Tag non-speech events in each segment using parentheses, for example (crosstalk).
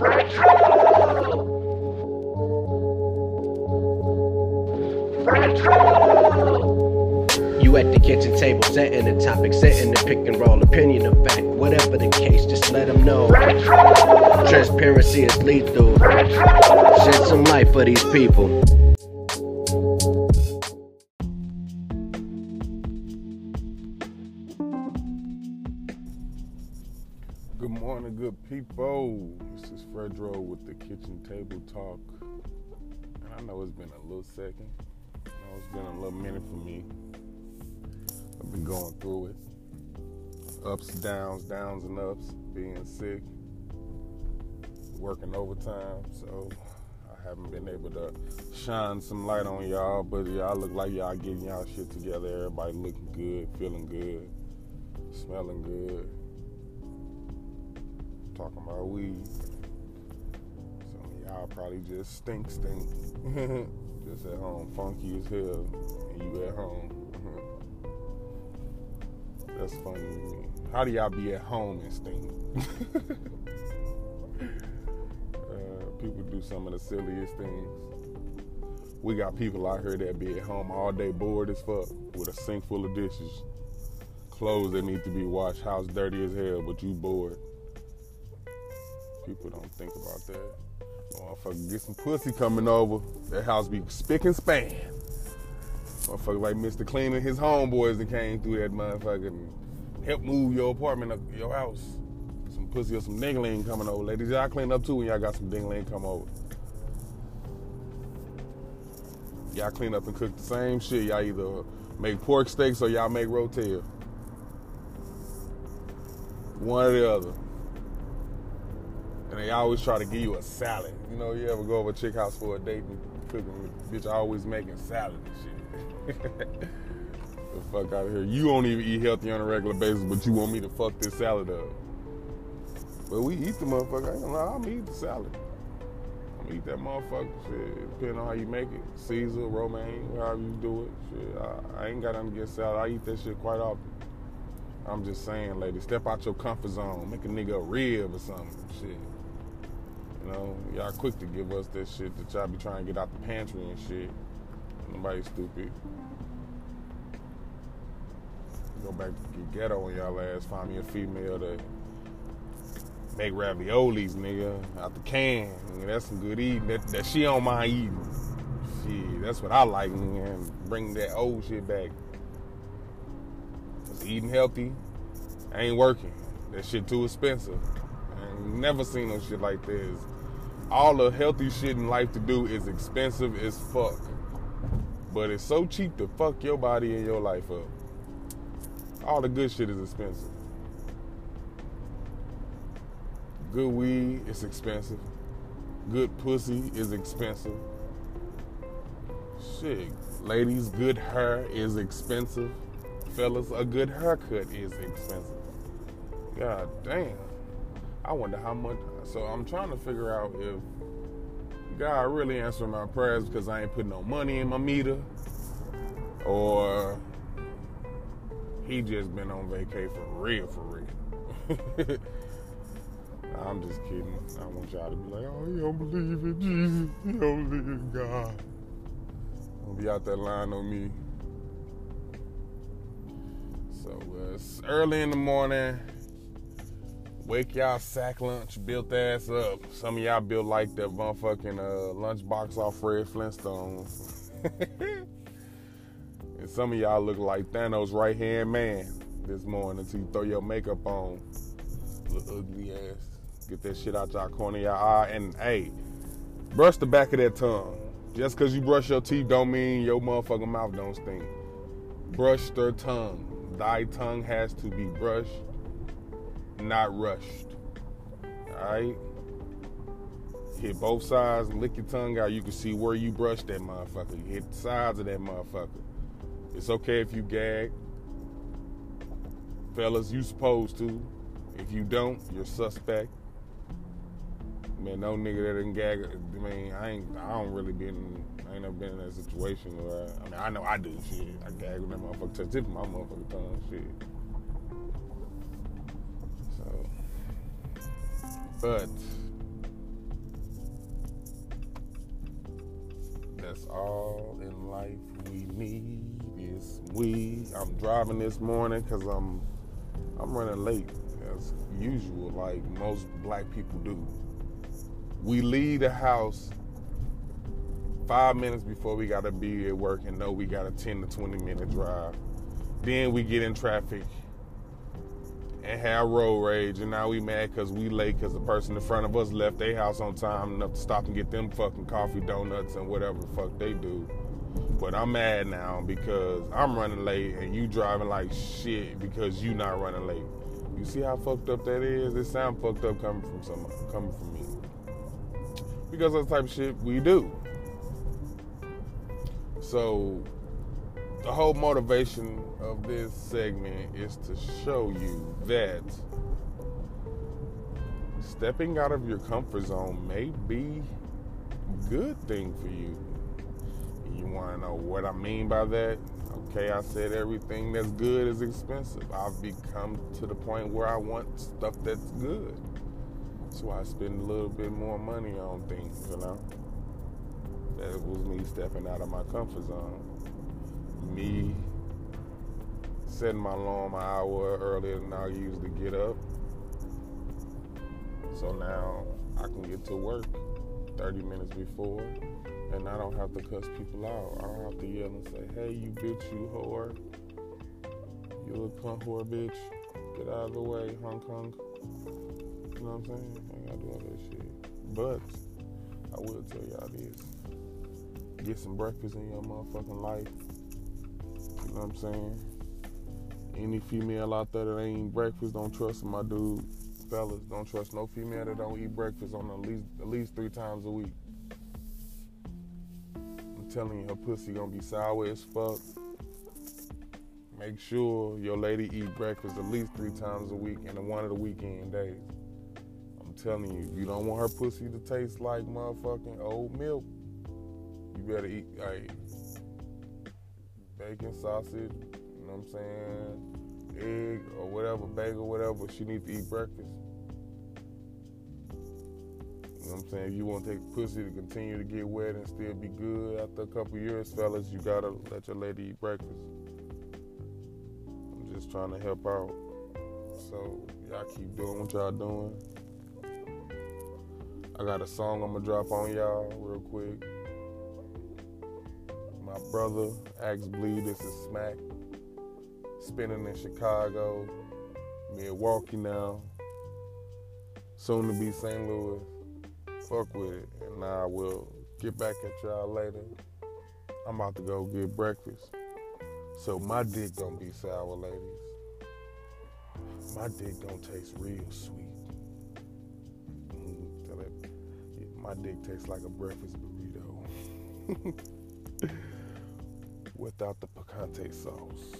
You at the kitchen table, setting the topic, setting the pick and roll, opinion of fact, whatever the case, just let them know. Transparency is lethal. Shed some light for these people. Good morning, good people. This is Fredro with the Kitchen Table Talk. And I know it's been a little second. I know it's been a little minute for me. I've been going through it. Ups, downs, downs and ups, being sick, working overtime. So I haven't been able to shine some light on y'all, but y'all look like y'all getting y'all shit together. Everybody looking good, feeling good, smelling good talking about weed. Some of y'all probably just stink, stink. (laughs) just at home, funky as hell, and you at home. (laughs) That's funny. How do y'all be at home and stink? (laughs) uh, people do some of the silliest things. We got people out here that be at home all day bored as fuck with a sink full of dishes, clothes that need to be washed, house dirty as hell, but you bored. People don't think about that. Motherfucker, get some pussy coming over. That house be spick and span. Motherfucker like Mr. Clean and his homeboys that came through that motherfucker and help move your apartment up your house. Some pussy or some dingling coming over. Ladies, y'all clean up too when y'all got some dingling come over. Y'all clean up and cook the same shit. Y'all either make pork steaks or y'all make rotel. One or the other. And they always try to give you a salad. You know, you ever go over a chick house for a date and cooking, bitch always making salad and shit. (laughs) the fuck out of here. You don't even eat healthy on a regular basis, but you want me to fuck this salad up. But we eat the motherfucker. I ain't gonna lie, I'm eat the salad. I'm eat that motherfucker shit. Depending on how you make it. Caesar, romaine, however you do it. Shit. I, I ain't got nothing against salad. I eat that shit quite often. I'm just saying, lady, step out your comfort zone. Make a nigga a rib or something. Shit. Know, y'all quick to give us that shit that y'all be trying to get out the pantry and shit. Nobody stupid. Go back to get ghetto on y'all ass. Find me a female to make raviolis, nigga, out the can. Nigga, that's some good eating. That, that she don't mind eating. Shit, that's what I like, nigga. And bring that old shit back. Cause eating healthy ain't working. That shit too expensive. I ain't never seen no shit like this all the healthy shit in life to do is expensive as fuck. But it's so cheap to fuck your body and your life up. All the good shit is expensive. Good weed is expensive. Good pussy is expensive. Shit, ladies, good hair is expensive. Fellas, a good haircut is expensive. God damn. I wonder how much. So I'm trying to figure out if God really answered my prayers because I ain't put no money in my meter, or he just been on vacay for real, for real. (laughs) I'm just kidding. I want y'all to be like, oh, you don't believe in Jesus. You don't believe in God. Don't be out that line on me. So uh, it's early in the morning. Wake y'all sack lunch built ass up. Some of y'all built like that motherfucking uh, lunchbox off Fred Flintstone. (laughs) and some of y'all look like Thanos' right hand man this morning until you throw your makeup on. Little ugly ass. Get that shit out y'all corner of your eye. And hey, brush the back of that tongue. Just cause you brush your teeth don't mean your motherfucking mouth don't stink. Brush their tongue. Thy tongue has to be brushed not rushed. Alright? Hit both sides, lick your tongue out. You can see where you brushed that motherfucker. You hit the sides of that motherfucker. It's okay if you gag. Fellas, you supposed to. If you don't, you're suspect. Man, no nigga that didn't gag. I mean, I ain't. I don't really been. I ain't never been in that situation where. I, I mean, I know I do shit. I gag when that motherfucker touch my motherfucking tongue. Shit. But that's all in life we need is we. I'm driving this morning because I'm I'm running late as usual, like most black people do. We leave the house five minutes before we gotta be at work and know we got a 10 to 20 minute drive. Then we get in traffic and have road rage, and now we mad because we late because the person in front of us left their house on time enough to stop and get them fucking coffee, donuts, and whatever the fuck they do. But I'm mad now because I'm running late and you driving like shit because you not running late. You see how fucked up that is? It sound fucked up coming from some coming from me. Because that's the type of shit we do. So the whole motivation of this segment is to show you that stepping out of your comfort zone may be a good thing for you. You want to know what I mean by that? Okay, I said everything that's good is expensive. I've become to the point where I want stuff that's good. So I spend a little bit more money on things, you know? That was me stepping out of my comfort zone me setting my alarm an hour earlier than I usually get up. So now I can get to work 30 minutes before and I don't have to cuss people out. I don't have to yell and say, hey, you bitch, you whore. You little cunt whore bitch. Get out of the way, Hong Kong. You know what I'm saying? I ain't gotta do all that shit. But I will tell y'all this. Get some breakfast in your motherfucking life know what I'm saying? Any female out there that ain't breakfast, don't trust my dude. Fellas, don't trust no female that don't eat breakfast on at least at least three times a week. I'm telling you, her pussy gonna be sour as fuck. Make sure your lady eat breakfast at least three times a week and one of the weekend days. I'm telling you, if you don't want her pussy to taste like motherfucking old milk, you better eat. Hey, bacon, sausage, you know what I'm saying, egg or whatever, bagel, whatever, she needs to eat breakfast. You know what I'm saying? If you want to take pussy to continue to get wet and still be good after a couple years, fellas, you gotta let your lady eat breakfast. I'm just trying to help out. So y'all keep doing what y'all doing. I got a song I'm gonna drop on y'all real quick my brother, Axe Bleed. This is Smack. Spinning in Chicago, Milwaukee now. Soon to be St. Louis. Fuck with it. And I will get back at y'all later. I'm about to go get breakfast. So my dick don't be sour, ladies. My dick don't taste real sweet. Mm, my dick tastes like a breakfast burrito. (laughs) without the picante sauce.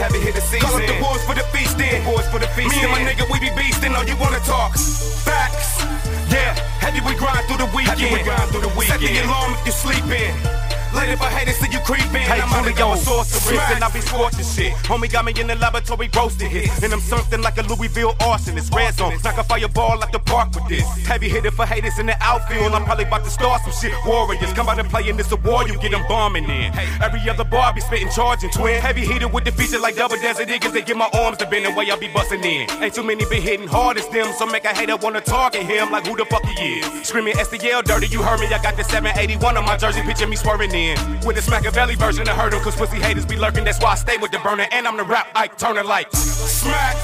Heavy hit the season. Call up the boys for the feasting. Boys for the feasting. Me and my nigga, we be beasting. All oh, you wanna talk facts? Yeah, heavy we grind through the weekend. Heavy we grind through the weekend. Set the alarm if you sleeping. Later if I hate it, see you creeping. Hey, I'm Julio, sorceress, and I be scorching shit. Homie got me in the laboratory roasting hits. And I'm something like a Louisville arsonist. Red zone, knock a fireball at the park with this. Heavy hitter for haters in the outfield. I'm probably about to start some shit. Warriors, come out and play in this war, you get them bombing in. Every other bar be spitting, charging twin. Heavy hitter with the feature like double desert niggas. They get my arms to bend the way I be busting in. Ain't too many been hitting hard as them, so make a hater wanna target him like who the fuck he is. Screaming STL dirty, you heard me. I got the 781 on my jersey, picture me swerving in. With the Machiavelli version of hurdle, cause pussy haters be lurking, that's why I stay with the burner. And I'm the rap Ike Turner like smack.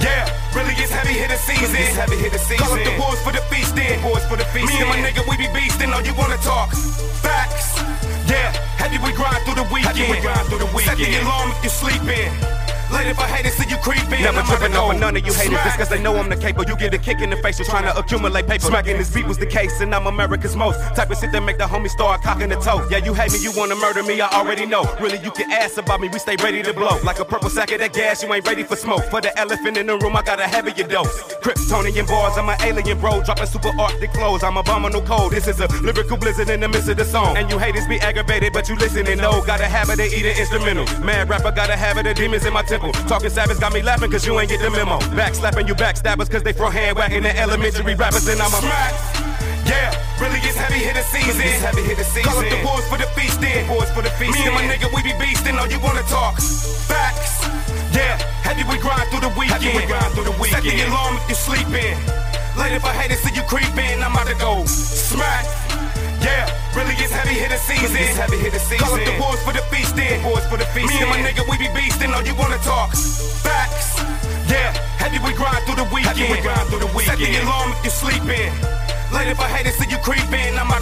Yeah, really it's heavy hitter season. It's heavy hitter season. Call up the boys for the feasting. Boys for the feasting. Me and my nigga, we be beastin'. Know you wanna talk facts? Yeah, heavy we grind through the weekend. Heavy we grind through the weekend. Set the alarm if you sleepin' sleeping. Later for haters, see you creeping. Never tripping over none of you haters just cause they know I'm the caper. You get a kick in the face, you're trying to accumulate paper. Smacking this beat was the case, and I'm America's most. Type of shit that make the homie start cocking the toe. Yeah, you hate me, you wanna murder me, I already know. Really, you can ask about me, we stay ready to blow. Like a purple sack of that gas, you ain't ready for smoke. For the elephant in the room, I got a heavier dose. Kryptonian bars, I'm an alien bro. Dropping super arctic clothes, I'm abominable cold. This is a lyrical blizzard in the midst of the song. And you haters be aggravated, but you listening. No, got a habit of eating instrumental. Mad rapper got a habit of demons in my temple. Talking savage got me laughing cause you ain't get the memo. Backslapping you backstabbers cause they throw hand whacking the elementary rappers and I'm a smack. Yeah, really it's heavy hitter season. It's heavy hitter season. Call up the boys for the feast then. Boys for the feast Me and my nigga, we be beastin'. All you wanna talk facts. Yeah, heavy we grind through the weekend. Heavy we grind through the weekend. Set the alarm if you sleepin'. Later if I haters see you creepin'. I'm about to go smack. Yeah, really it's heavy hitter season. It's heavy hitter season. Call up the boys for the feast then. Boys for the feast Me and my nigga, we be beastin'. All you wanna talk facts. Yeah, heavy we grind through the weekend. Heavy we grind through the weekend. Set the alarm if you sleeping. Later if I haters see you creeping, I'm